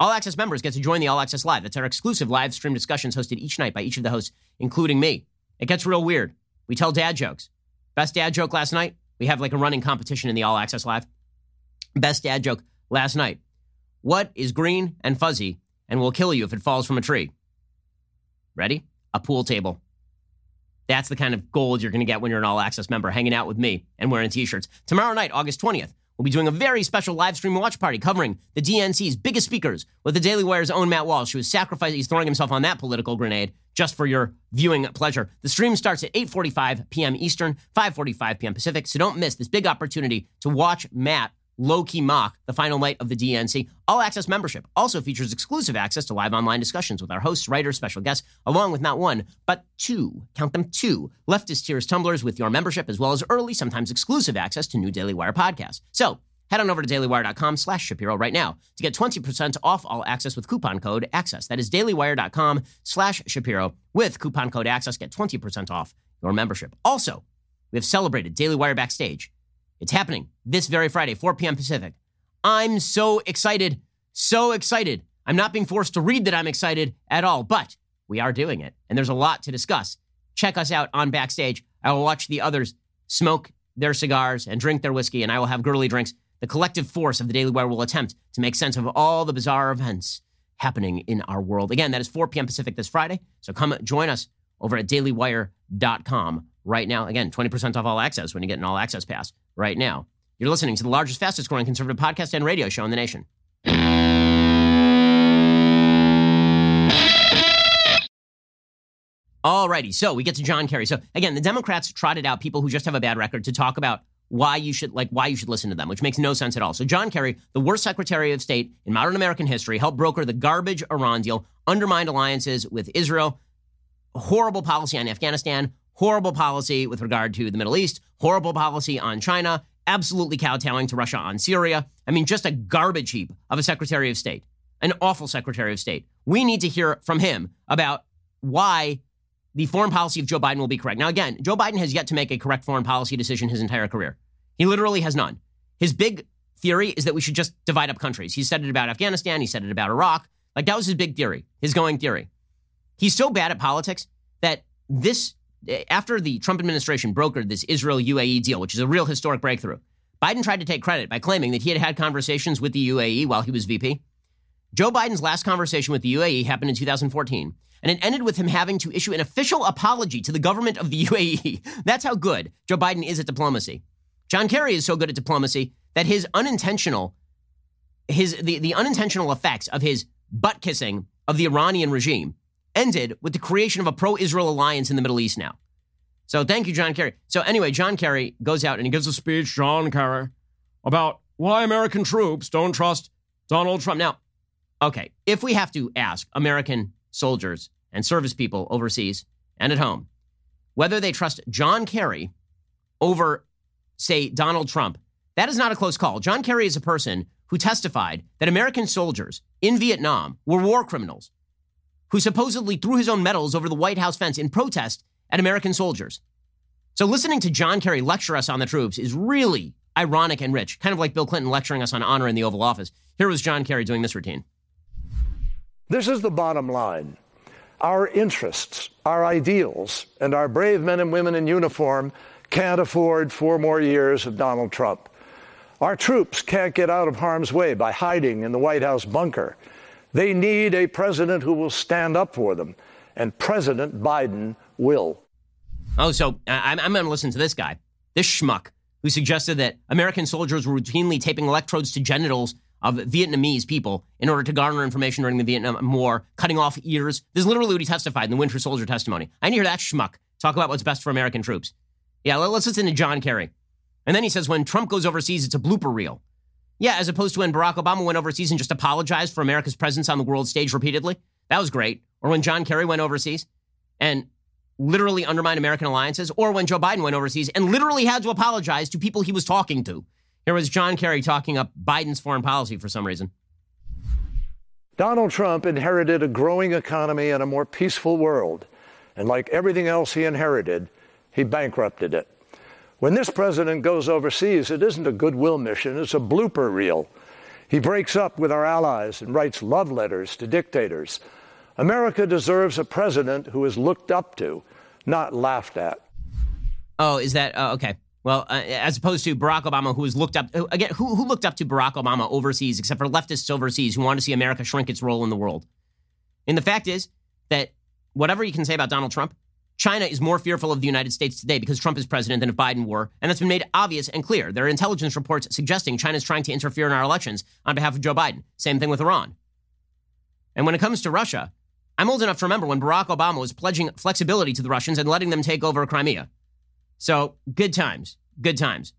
Speaker 1: All Access members get to join the All Access Live. That's our exclusive live stream discussions hosted each night by each of the hosts, including me. It gets real weird. We tell dad jokes. Best dad joke last night? We have like a running competition in the All Access Live. Best dad joke last night. What is green and fuzzy and will kill you if it falls from a tree? Ready? A pool table. That's the kind of gold you're going to get when you're an all access member, hanging out with me and wearing t shirts. Tomorrow night, August 20th, We'll be doing a very special live stream watch party covering the DNC's biggest speakers with the Daily Wire's own Matt Walsh, who is sacrificing, he's throwing himself on that political grenade just for your viewing pleasure. The stream starts at 8:45 p.m. Eastern, 5:45 p.m. Pacific, so don't miss this big opportunity to watch Matt low key mock the final night of the DNC. All access membership also features exclusive access to live online discussions with our hosts, writers, special guests, along with not one, but two, count them two, leftist tears tumblers with your membership, as well as early, sometimes exclusive access to new Daily Wire podcasts. So, Head on over to dailywire.com slash Shapiro right now to get 20% off all access with coupon code ACCESS. That is dailywire.com slash Shapiro. With coupon code ACCESS, get 20% off your membership. Also, we have celebrated Daily Wire Backstage it's happening this very Friday, 4 p.m. Pacific, I'm so excited. So excited. I'm not being forced to read that I'm excited at all, but we are doing it. And there's a lot to discuss. Check us out on Backstage. I will watch the others smoke their cigars and drink their whiskey, and I will have girly drinks. The collective force of the Daily Wire will attempt to make sense of all the bizarre events happening in our world. Again, that is 4 p.m. Pacific this Friday. So come join us over at dailywire.com right now. Again, 20% off all access when you get an all access pass right now. You're listening to the largest, fastest growing conservative podcast and radio show in the nation. Alrighty, so we get to John Kerry. So again, the Democrats trotted out people who just have a bad record to talk about why you should like why you should listen to them, which makes no sense at all. So John Kerry, the worst Secretary of State in modern American history, helped broker the garbage Iran deal, undermined alliances with Israel, horrible policy on Afghanistan, horrible policy with regard to the Middle East, horrible policy on China, absolutely kowtowing to Russia on Syria. I mean, just a garbage heap of a Secretary of State, an awful Secretary of State. We need to hear from him about why the foreign policy of Joe Biden will be correct. Now, again, Joe Biden has yet to make a correct foreign policy decision his entire career. He literally has none. His big theory is that we should just divide up countries. He said it about Afghanistan. He said it about Iraq. Like that was his big theory, his going theory. He's so bad at politics that this, after the Trump administration brokered this Israel UAE deal, which is a real historic breakthrough, Biden tried to take credit by claiming that he had had conversations with the UAE while he was VP. Joe Biden's last conversation with the UAE happened in 2014, and it ended with him having to issue an official apology to the government of the UAE. *laughs* That's how good Joe Biden is at diplomacy. John Kerry is so good at diplomacy that his unintentional, his the, the unintentional effects of his butt kissing of the Iranian regime ended with the creation of a pro-Israel alliance in the Middle East now. So thank you, John Kerry. So anyway, John Kerry goes out and he gives a speech, John Kerry, about why American troops don't trust Donald Trump. Now, okay, if we have to ask American soldiers and service people overseas and at home whether they trust John Kerry over say, Donald Trump, that is not a close call. John Kerry is a person who testified that American soldiers in Vietnam were war criminals, who supposedly threw his own medals over the White House fence in protest at American soldiers. So listening to John Kerry lecture us on the troops is really ironic and rich, kind of like Bill Clinton lecturing us on honor in the Oval Office. Here was John Kerry doing this routine.
Speaker 12: This is the bottom line. Our interests, our ideals, and our brave men and women in uniform can't afford four more years of Donald Trump. Our troops can't get out of harm's way by hiding in the White House bunker. They need a president who will stand up for them, and President Biden will.
Speaker 1: Oh, so uh, I'm, I'm going to listen to this guy, this schmuck, who suggested that American soldiers were routinely taping electrodes to genitals of Vietnamese people in order to garner information during the Vietnam War, cutting off ears. This is literally what he testified in the Winter Soldier testimony. I need to hear that schmuck talk about what's best for American troops. Yeah, let's listen to John Kerry. And then he says when Trump goes overseas, it's a blooper reel. Yeah, as opposed to when Barack Obama went overseas and just apologized for America's presence on the world stage repeatedly. That was great. Or when John Kerry went overseas and literally undermined American alliances. Or when Joe Biden went overseas and literally had to apologize to people he was talking to. Here was John Kerry talking up Biden's foreign policy for some reason.
Speaker 12: Donald Trump inherited a growing economy and a more peaceful world. And like everything else he inherited, he bankrupted it. When this president goes overseas, it isn't a goodwill mission, it's a blooper reel. He breaks up with our allies and writes love letters to dictators. America deserves a president who is looked up to, not laughed at.
Speaker 1: Oh, is that uh, okay? Well, uh, as opposed to Barack Obama, who was looked up again, who, who looked up to Barack Obama overseas, except for leftists overseas who want to see America shrink its role in the world. And the fact is that whatever you can say about Donald Trump, China is more fearful of the United States today because Trump is president than if Biden were, and that's been made obvious and clear. There are intelligence reports suggesting China is trying to interfere in our elections on behalf of Joe Biden. Same thing with Iran. And when it comes to Russia, I'm old enough to remember when Barack Obama was pledging flexibility to the Russians and letting them take over Crimea. So, good times. Good times.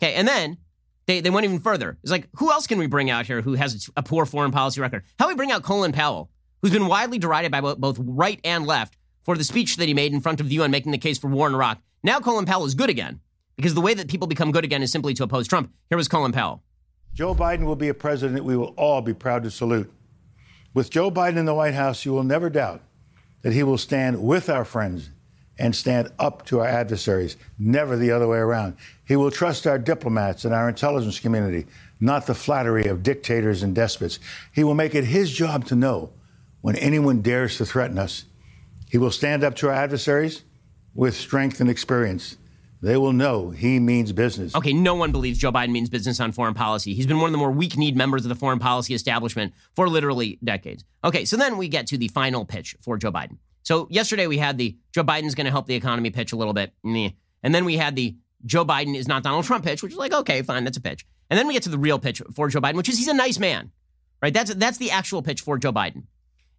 Speaker 1: Okay, and then they, they went even further. It's like, who else can we bring out here who has a poor foreign policy record? How we bring out Colin Powell, who's been widely derided by both right and left for the speech that he made in front of the UN making the case for war in Iraq. Now Colin Powell is good again because the way that people become good again is simply to oppose Trump. Here was Colin Powell.
Speaker 13: Joe Biden will be a president we will all be proud to salute. With Joe Biden in the White House, you will never doubt that he will stand with our friends and stand up to our adversaries, never the other way around. He will trust our diplomats and our intelligence community not the flattery of dictators and despots. He will make it his job to know when anyone dares to threaten us. He will stand up to our adversaries with strength and experience. They will know he means business.
Speaker 1: Okay, no one believes Joe Biden means business on foreign policy. He's been one of the more weak kneed members of the foreign policy establishment for literally decades. Okay, so then we get to the final pitch for Joe Biden. So yesterday we had the Joe Biden's going to help the economy pitch a little bit. And then we had the Joe Biden is not Donald Trump pitch, which is like, okay, fine, that's a pitch. And then we get to the real pitch for Joe Biden, which is he's a nice man, right? That's, that's the actual pitch for Joe Biden.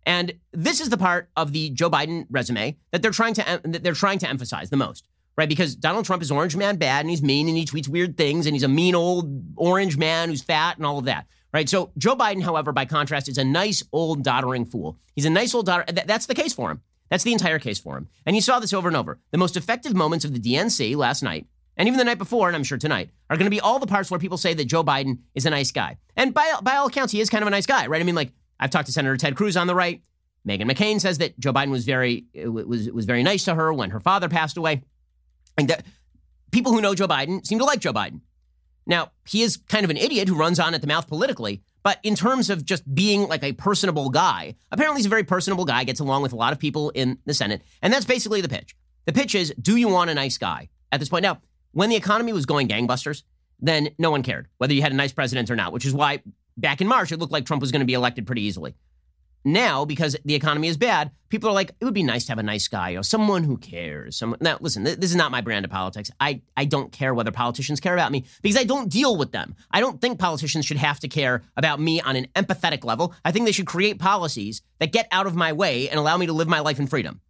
Speaker 1: And this is the part of the Joe Biden resume that they're trying to that they're trying to emphasize the most, right? Because Donald Trump is orange man bad and he's mean and he tweets weird things and he's a mean old orange man who's fat and all of that, right? So Joe Biden, however, by contrast, is a nice old doddering fool. He's a nice old doddering. That's the case for him. That's the entire case for him. And you saw this over and over. The most effective moments of the DNC last night and even the night before, and I'm sure tonight, are going to be all the parts where people say that Joe Biden is a nice guy. And by, by all accounts, he is kind of a nice guy, right? I mean, like, I've talked to Senator Ted Cruz on the right. Meghan McCain says that Joe Biden was very was was very nice to her when her father passed away. And that people who know Joe Biden seem to like Joe Biden. Now, he is kind of an idiot who runs on at the mouth politically, but in terms of just being like a personable guy, apparently he's a very personable guy, gets along with a lot of people in the Senate. And that's basically the pitch. The pitch is do you want a nice guy at this point? Now, when the economy was going gangbusters, then no one cared whether you had a nice president or not, which is why back in March it looked like Trump was going to be elected pretty easily. Now, because the economy is bad, people are like, it would be nice to have a nice guy, or someone who cares. Someone... Now, listen, this is not my brand of politics. I, I don't care whether politicians care about me because I don't deal with them. I don't think politicians should have to care about me on an empathetic level. I think they should create policies that get out of my way and allow me to live my life in freedom.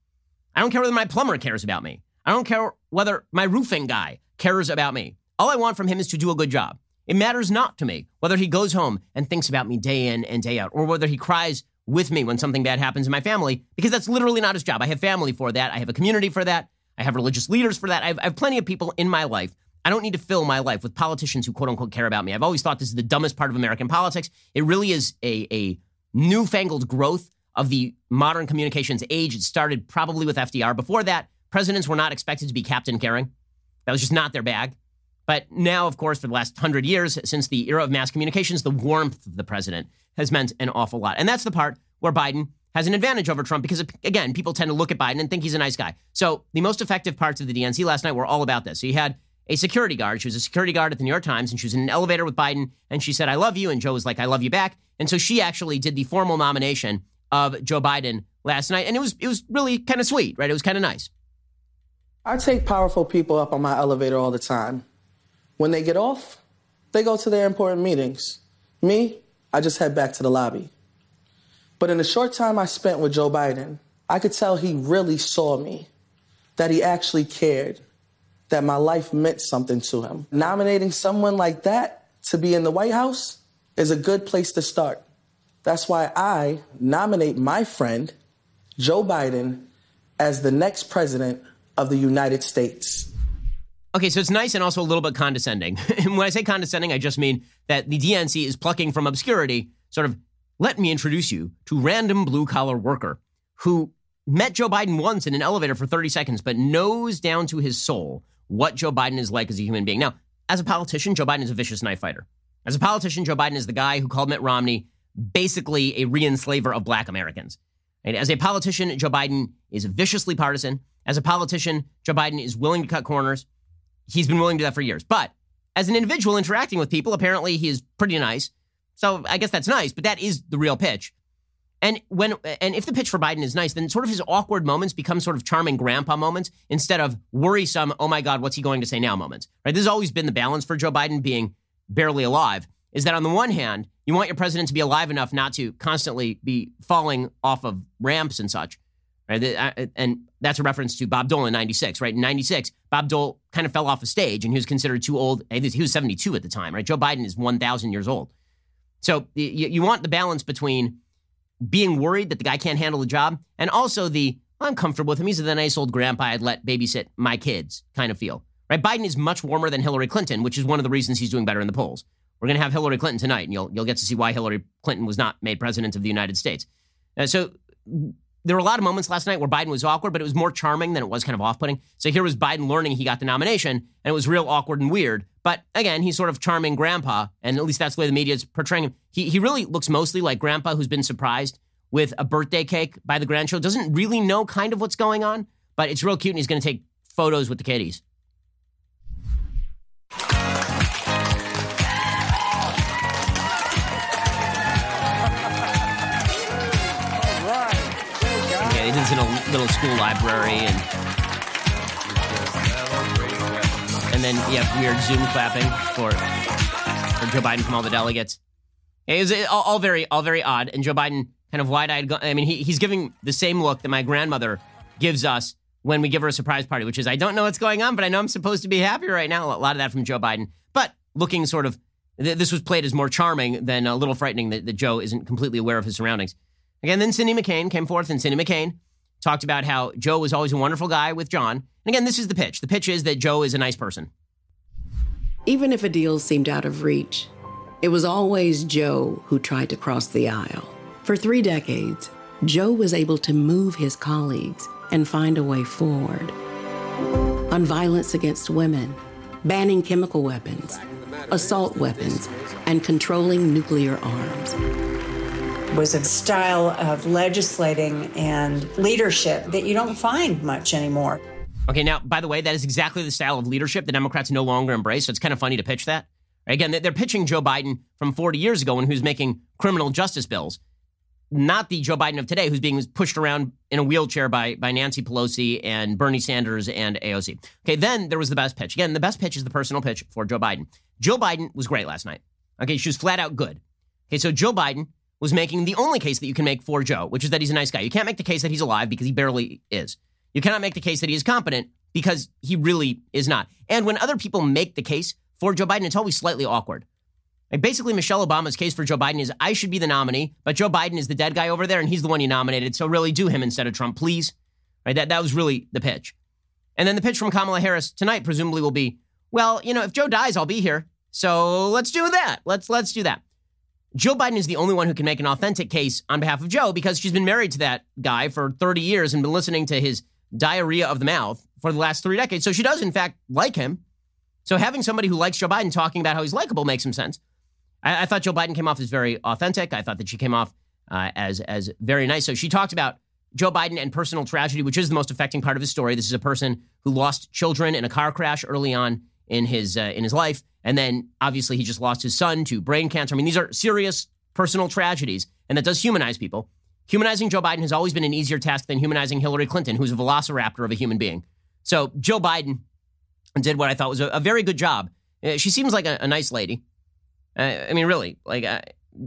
Speaker 1: I don't care whether my plumber cares about me. I don't care whether my roofing guy cares about me. All I want from him is to do a good job. It matters not to me whether he goes home and thinks about me day in and day out, or whether he cries with me when something bad happens in my family, because that's literally not his job. I have family for that. I have a community for that. I have religious leaders for that. I have, I have plenty of people in my life. I don't need to fill my life with politicians who quote unquote care about me. I've always thought this is the dumbest part of American politics. It really is a, a newfangled growth of the modern communications age. It started probably with FDR. Before that, presidents were not expected to be Captain Caring. That was just not their bag. But now, of course, for the last hundred years, since the era of mass communications, the warmth of the president has meant an awful lot. And that's the part where Biden has an advantage over Trump because, again, people tend to look at Biden and think he's a nice guy. So the most effective parts of the DNC last night were all about this. So you had a security guard. She was a security guard at the New York Times, and she was in an elevator with Biden, and she said, I love you. And Joe was like, I love you back. And so she actually did the formal nomination of Joe Biden last night. And it was it was really kind of sweet, right? It was kind of nice.
Speaker 14: I take powerful people up on my elevator all the time. When they get off, they go to their important meetings. Me, I just head back to the lobby. But in the short time I spent with Joe Biden, I could tell he really saw me, that he actually cared, that my life meant something to him. Nominating someone like that to be in the White House is a good place to start. That's why I nominate my friend, Joe Biden, as the next president of the United States.
Speaker 1: Okay, so it's nice and also a little bit condescending. *laughs* and when I say condescending, I just mean that the DNC is plucking from obscurity, sort of, let me introduce you to random blue collar worker who met Joe Biden once in an elevator for 30 seconds, but knows down to his soul what Joe Biden is like as a human being. Now, as a politician, Joe Biden is a vicious knife fighter. As a politician, Joe Biden is the guy who called Mitt Romney basically a re enslaver of black Americans. And as a politician, Joe Biden is viciously partisan. As a politician, Joe Biden is willing to cut corners. He's been willing to do that for years. But as an individual interacting with people, apparently he is pretty nice. So I guess that's nice, but that is the real pitch. And when and if the pitch for Biden is nice, then sort of his awkward moments become sort of charming grandpa moments instead of worrisome, oh my God, what's he going to say now moments. Right? This has always been the balance for Joe Biden being barely alive, is that on the one hand, you want your president to be alive enough not to constantly be falling off of ramps and such. Right? Uh, and that's a reference to Bob Dole in 96, right? In 96, Bob Dole kind of fell off a stage and he was considered too old. He was 72 at the time, right? Joe Biden is 1,000 years old. So you, you want the balance between being worried that the guy can't handle the job and also the I'm comfortable with him. He's a nice old grandpa I'd let babysit my kids kind of feel. Right? Biden is much warmer than Hillary Clinton, which is one of the reasons he's doing better in the polls. We're going to have Hillary Clinton tonight, and you'll you'll get to see why Hillary Clinton was not made president of the United States. Uh, so there were a lot of moments last night where Biden was awkward, but it was more charming than it was kind of off putting. So here was Biden learning he got the nomination, and it was real awkward and weird. But again, he's sort of charming grandpa, and at least that's the way the media is portraying him. He, he really looks mostly like grandpa who's been surprised with a birthday cake by the grandchild, doesn't really know kind of what's going on, but it's real cute, and he's going to take photos with the kiddies. This in a little school library, and and then you have weird Zoom clapping for for Joe Biden from all the delegates. It was all, all very all very odd, and Joe Biden kind of wide eyed. I mean, he, he's giving the same look that my grandmother gives us when we give her a surprise party, which is I don't know what's going on, but I know I'm supposed to be happy right now. A lot of that from Joe Biden, but looking sort of. This was played as more charming than a little frightening that, that Joe isn't completely aware of his surroundings. Again, then Cindy McCain came forth, and Cindy McCain talked about how Joe was always a wonderful guy with John. And again, this is the pitch. The pitch is that Joe is a nice person.
Speaker 15: Even if a deal seemed out of reach, it was always Joe who tried to cross the aisle. For three decades, Joe was able to move his colleagues and find a way forward. On violence against women, banning chemical weapons, assault weapons, and controlling nuclear arms.
Speaker 16: Was a style of legislating and leadership that you don't find much anymore.
Speaker 1: Okay, now, by the way, that is exactly the style of leadership the Democrats no longer embrace. So it's kind of funny to pitch that. Again, they're pitching Joe Biden from 40 years ago when he was making criminal justice bills, not the Joe Biden of today who's being pushed around in a wheelchair by, by Nancy Pelosi and Bernie Sanders and AOC. Okay, then there was the best pitch. Again, the best pitch is the personal pitch for Joe Biden. Jill Biden was great last night. Okay, she was flat out good. Okay, so Jill Biden was making the only case that you can make for Joe, which is that he's a nice guy. You can't make the case that he's alive because he barely is. You cannot make the case that he is competent because he really is not. And when other people make the case for Joe Biden, it's always slightly awkward. Like basically, Michelle Obama's case for Joe Biden is I should be the nominee, but Joe Biden is the dead guy over there, and he's the one you nominated. So really, do him instead of Trump, please. Right? That that was really the pitch. And then the pitch from Kamala Harris tonight presumably will be, well, you know, if Joe dies, I'll be here. So let's do that. Let's let's do that. Jill Biden is the only one who can make an authentic case on behalf of Joe because she's been married to that guy for 30 years and been listening to his diarrhea of the mouth for the last three decades. So she does, in fact, like him. So having somebody who likes Joe Biden talking about how he's likable makes some sense. I, I thought Jill Biden came off as very authentic. I thought that she came off uh, as as very nice. So she talked about Joe Biden and personal tragedy, which is the most affecting part of his story. This is a person who lost children in a car crash early on in his uh, in his life, and then obviously he just lost his son to brain cancer. I mean, these are serious personal tragedies, and that does humanize people. Humanizing Joe Biden has always been an easier task than humanizing Hillary Clinton, who's a velociraptor of a human being. So Jill Biden did what I thought was a, a very good job. Uh, she seems like a, a nice lady. Uh, I mean, really, like uh,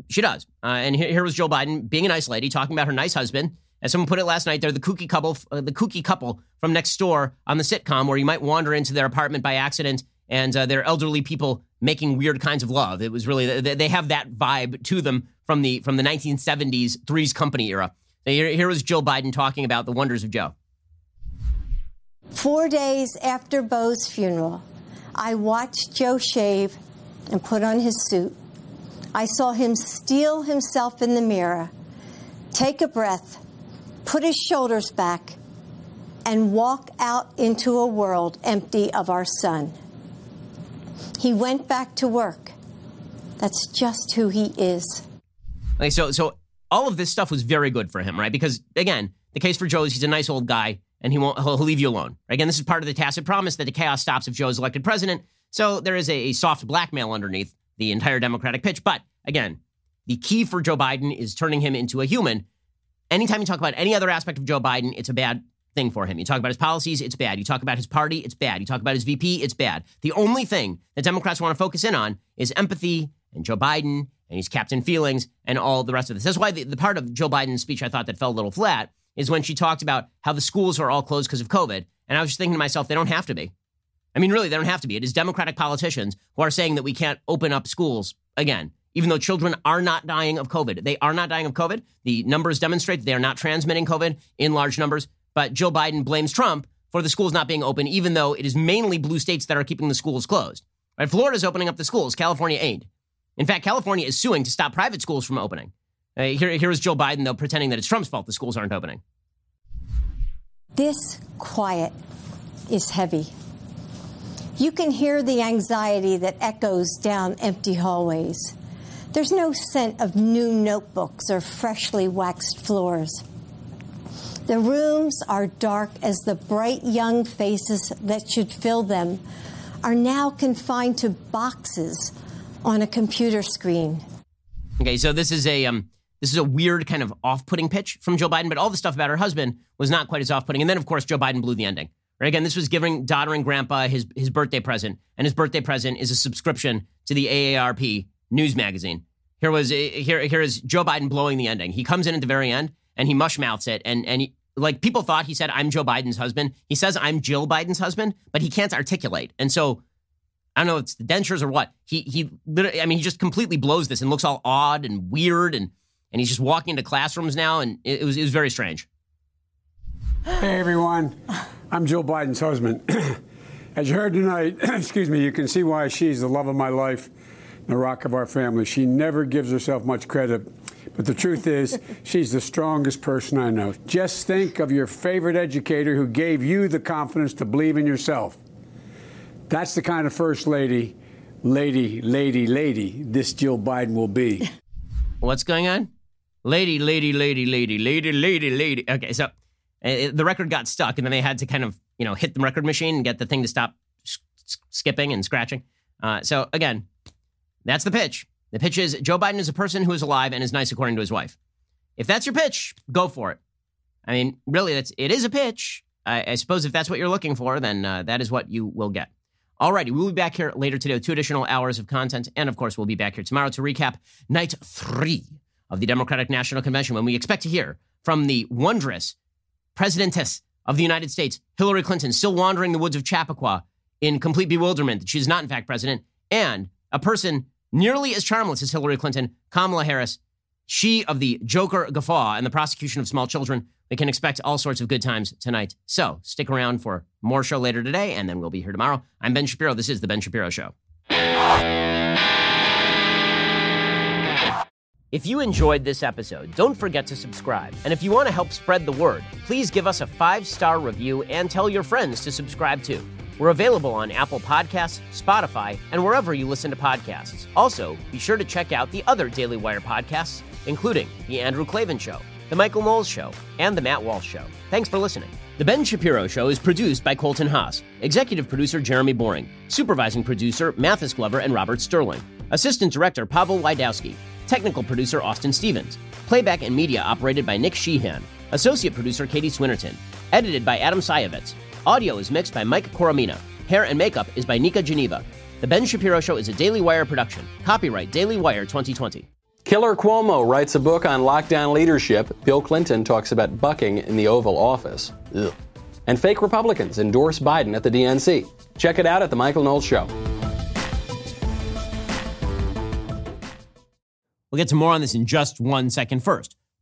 Speaker 1: she does. Uh, and here, here, was Jill Biden being a nice lady, talking about her nice husband. As someone put it last night, they're the kooky couple, uh, the kooky couple from next door on the sitcom, where you might wander into their apartment by accident and uh, they're elderly people making weird kinds of love. It was really they have that vibe to them from the from the 1970s Three's Company era. Here, here was Jill Biden talking about the wonders of Joe.
Speaker 17: Four days after Bo's funeral, I watched Joe shave and put on his suit. I saw him steel himself in the mirror, take a breath, put his shoulders back, and walk out into a world empty of our son. He went back to work. That's just who he is.
Speaker 1: Okay, so so all of this stuff was very good for him, right? Because again, the case for Joe is he's a nice old guy and he won't he'll, leave you alone. Again, this is part of the tacit promise that the chaos stops if Joe is elected president. So there is a, a soft blackmail underneath the entire Democratic pitch. But again, the key for Joe Biden is turning him into a human. Anytime you talk about any other aspect of Joe Biden, it's a bad thing for him. You talk about his policies, it's bad. You talk about his party, it's bad. You talk about his VP, it's bad. The only thing that Democrats want to focus in on is empathy and Joe Biden and his Captain Feelings and all the rest of this. That's why the, the part of Jill Biden's speech I thought that fell a little flat is when she talked about how the schools are all closed because of COVID. And I was just thinking to myself, they don't have to be. I mean, really, they don't have to be. It is Democratic politicians who are saying that we can't open up schools again, even though children are not dying of COVID. They are not dying of COVID. The numbers demonstrate they are not transmitting COVID in large numbers. But Jill Biden blames Trump for the schools not being open, even though it is mainly blue states that are keeping the schools closed. Right? Florida's opening up the schools. California ain't. In fact, California is suing to stop private schools from opening. Uh, here, here is Jill Biden, though, pretending that it's Trump's fault the schools aren't opening.
Speaker 17: This quiet is heavy. You can hear the anxiety that echoes down empty hallways. There's no scent of new notebooks or freshly waxed floors. The rooms are dark as the bright young faces that should fill them are now confined to boxes on a computer screen.
Speaker 1: Okay, so this is a um, this is a weird kind of off-putting pitch from Jill Biden, but all the stuff about her husband was not quite as off-putting. And then, of course, Joe Biden blew the ending. Right again, this was giving daughter and grandpa his his birthday present, and his birthday present is a subscription to the AARP news magazine. Here was here here is Joe Biden blowing the ending. He comes in at the very end and he mush mouths it, and and he, like people thought he said I'm Joe Biden's husband. He says I'm Jill Biden's husband, but he can't articulate, and so I don't know if it's the dentures or what. He he I mean he just completely blows this and looks all odd and weird and and he's just walking into classrooms now and it, it was it was very strange.
Speaker 18: Hey everyone. I'm Jill Biden's husband. *clears throat* As you heard tonight, *clears throat* excuse me, you can see why she's the love of my life, the rock of our family. She never gives herself much credit. But the truth is, she's the strongest person I know. Just think of your favorite educator who gave you the confidence to believe in yourself. That's the kind of first lady, lady, lady, lady this Jill Biden will be.
Speaker 1: What's going on? Lady, lady, lady, lady, lady, lady, lady. Okay, so uh, the record got stuck, and then they had to kind of, you know, hit the record machine and get the thing to stop skipping and scratching. Uh, so again, that's the pitch. The pitch is Joe Biden is a person who is alive and is nice according to his wife. If that's your pitch, go for it. I mean, really, that's it is a pitch. I, I suppose if that's what you're looking for, then uh, that is what you will get. Alrighty, we'll be back here later today with two additional hours of content. And of course, we'll be back here tomorrow to recap night three of the Democratic National Convention when we expect to hear from the wondrous presidentess of the United States, Hillary Clinton, still wandering the woods of Chappaqua in complete bewilderment that she is not, in fact, president, and a person nearly as charmless as Hillary Clinton, Kamala Harris, she of the Joker guffaw and the prosecution of small children. We can expect all sorts of good times tonight. So stick around for more show later today, and then we'll be here tomorrow. I'm Ben Shapiro. This is The Ben Shapiro Show. If you enjoyed this episode, don't forget to subscribe. And if you want to help spread the word, please give us a five star review and tell your friends to subscribe too. We're available on Apple Podcasts, Spotify, and wherever you listen to podcasts. Also, be sure to check out the other Daily Wire podcasts, including The Andrew Klavan Show, The Michael Knowles Show, and The Matt Walsh Show. Thanks for listening. The Ben Shapiro Show is produced by Colton Haas, executive producer Jeremy Boring, supervising producer Mathis Glover and Robert Sterling, assistant director Pavel Wydowski, technical producer Austin Stevens, playback and media operated by Nick Sheehan, associate producer Katie Swinnerton, edited by Adam Sayevitz. Audio is mixed by Mike Coromina. Hair and makeup is by Nika Geneva. The Ben Shapiro Show is a Daily Wire production. Copyright Daily Wire 2020.
Speaker 19: Killer Cuomo writes a book on lockdown leadership. Bill Clinton talks about bucking in the Oval Office. Ugh. And fake Republicans endorse Biden at the DNC. Check it out at The Michael Knowles Show.
Speaker 1: We'll get to more on this in just one second. First,